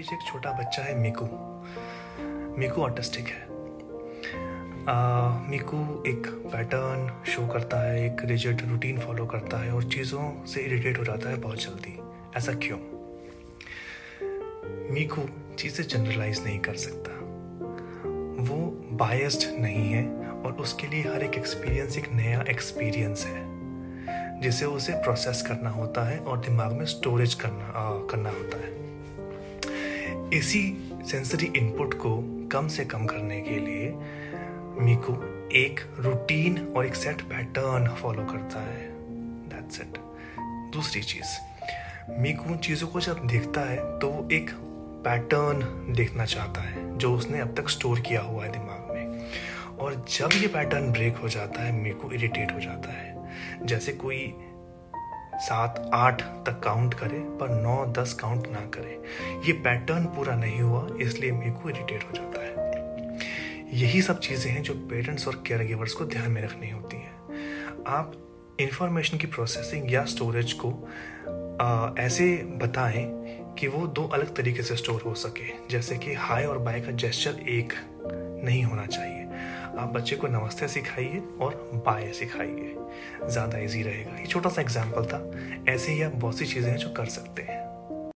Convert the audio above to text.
लीजिए एक छोटा बच्चा है मिकू। मिकू ऑटिस्टिक है। आ, मिकू एक पैटर्न शो करता है एक रिजिड रूटीन फॉलो करता है और चीज़ों से इरिटेट हो जाता है बहुत जल्दी। ऐसा क्यों? मिकू चीज़ें जनरलाइज नहीं कर सकता। वो बायस्ड नहीं है और उसके लिए हर एक एक्सपीरियंस एक नया एक्सपीरियंस है जिसे उसे प्रोसेस करना होता है और दिमाग में स्टोरेज करना आ, करना होता है। इसी सेंसरी इनपुट को कम से कम करने के लिए मीकू एक रूटीन और एक सेट पैटर्न फॉलो करता है। दैट्स इट दूसरी चीज़ मीकू चीज़ों को जब देखता है तो वो एक पैटर्न देखना चाहता है, जो उसने अब तक स्टोर किया हुआ है दिमाग में। और जब ये पैटर्न ब्रेक हो जाता है मीकू इरिटेट हो जाता है। जैसे कोई सात आठ तक काउंट करे पर नौ दस काउंट ना करे। ये पैटर्न पूरा नहीं हुआ इसलिए मेरे को इरिटेट हो जाता है। यही सब चीज़ें हैं जो पेरेंट्स और केयर गिवर्स को ध्यान में रखनी होती हैं। आप इंफॉर्मेशन की प्रोसेसिंग या स्टोरेज को आ, ऐसे बताएँ कि वो दो अलग तरीके से स्टोर हो सके। जैसे कि हाई और बाय का जेस्चर एक नहीं होना चाहिए। आप बच्चे को नमस्ते सिखाइए और बाय सिखाइए। ज़्यादा इजी रहेगा। ये छोटा सा एग्ज़ाम्पल था। ऐसे ही आप बहुत सी चीज़ें हैं जो कर सकते हैं।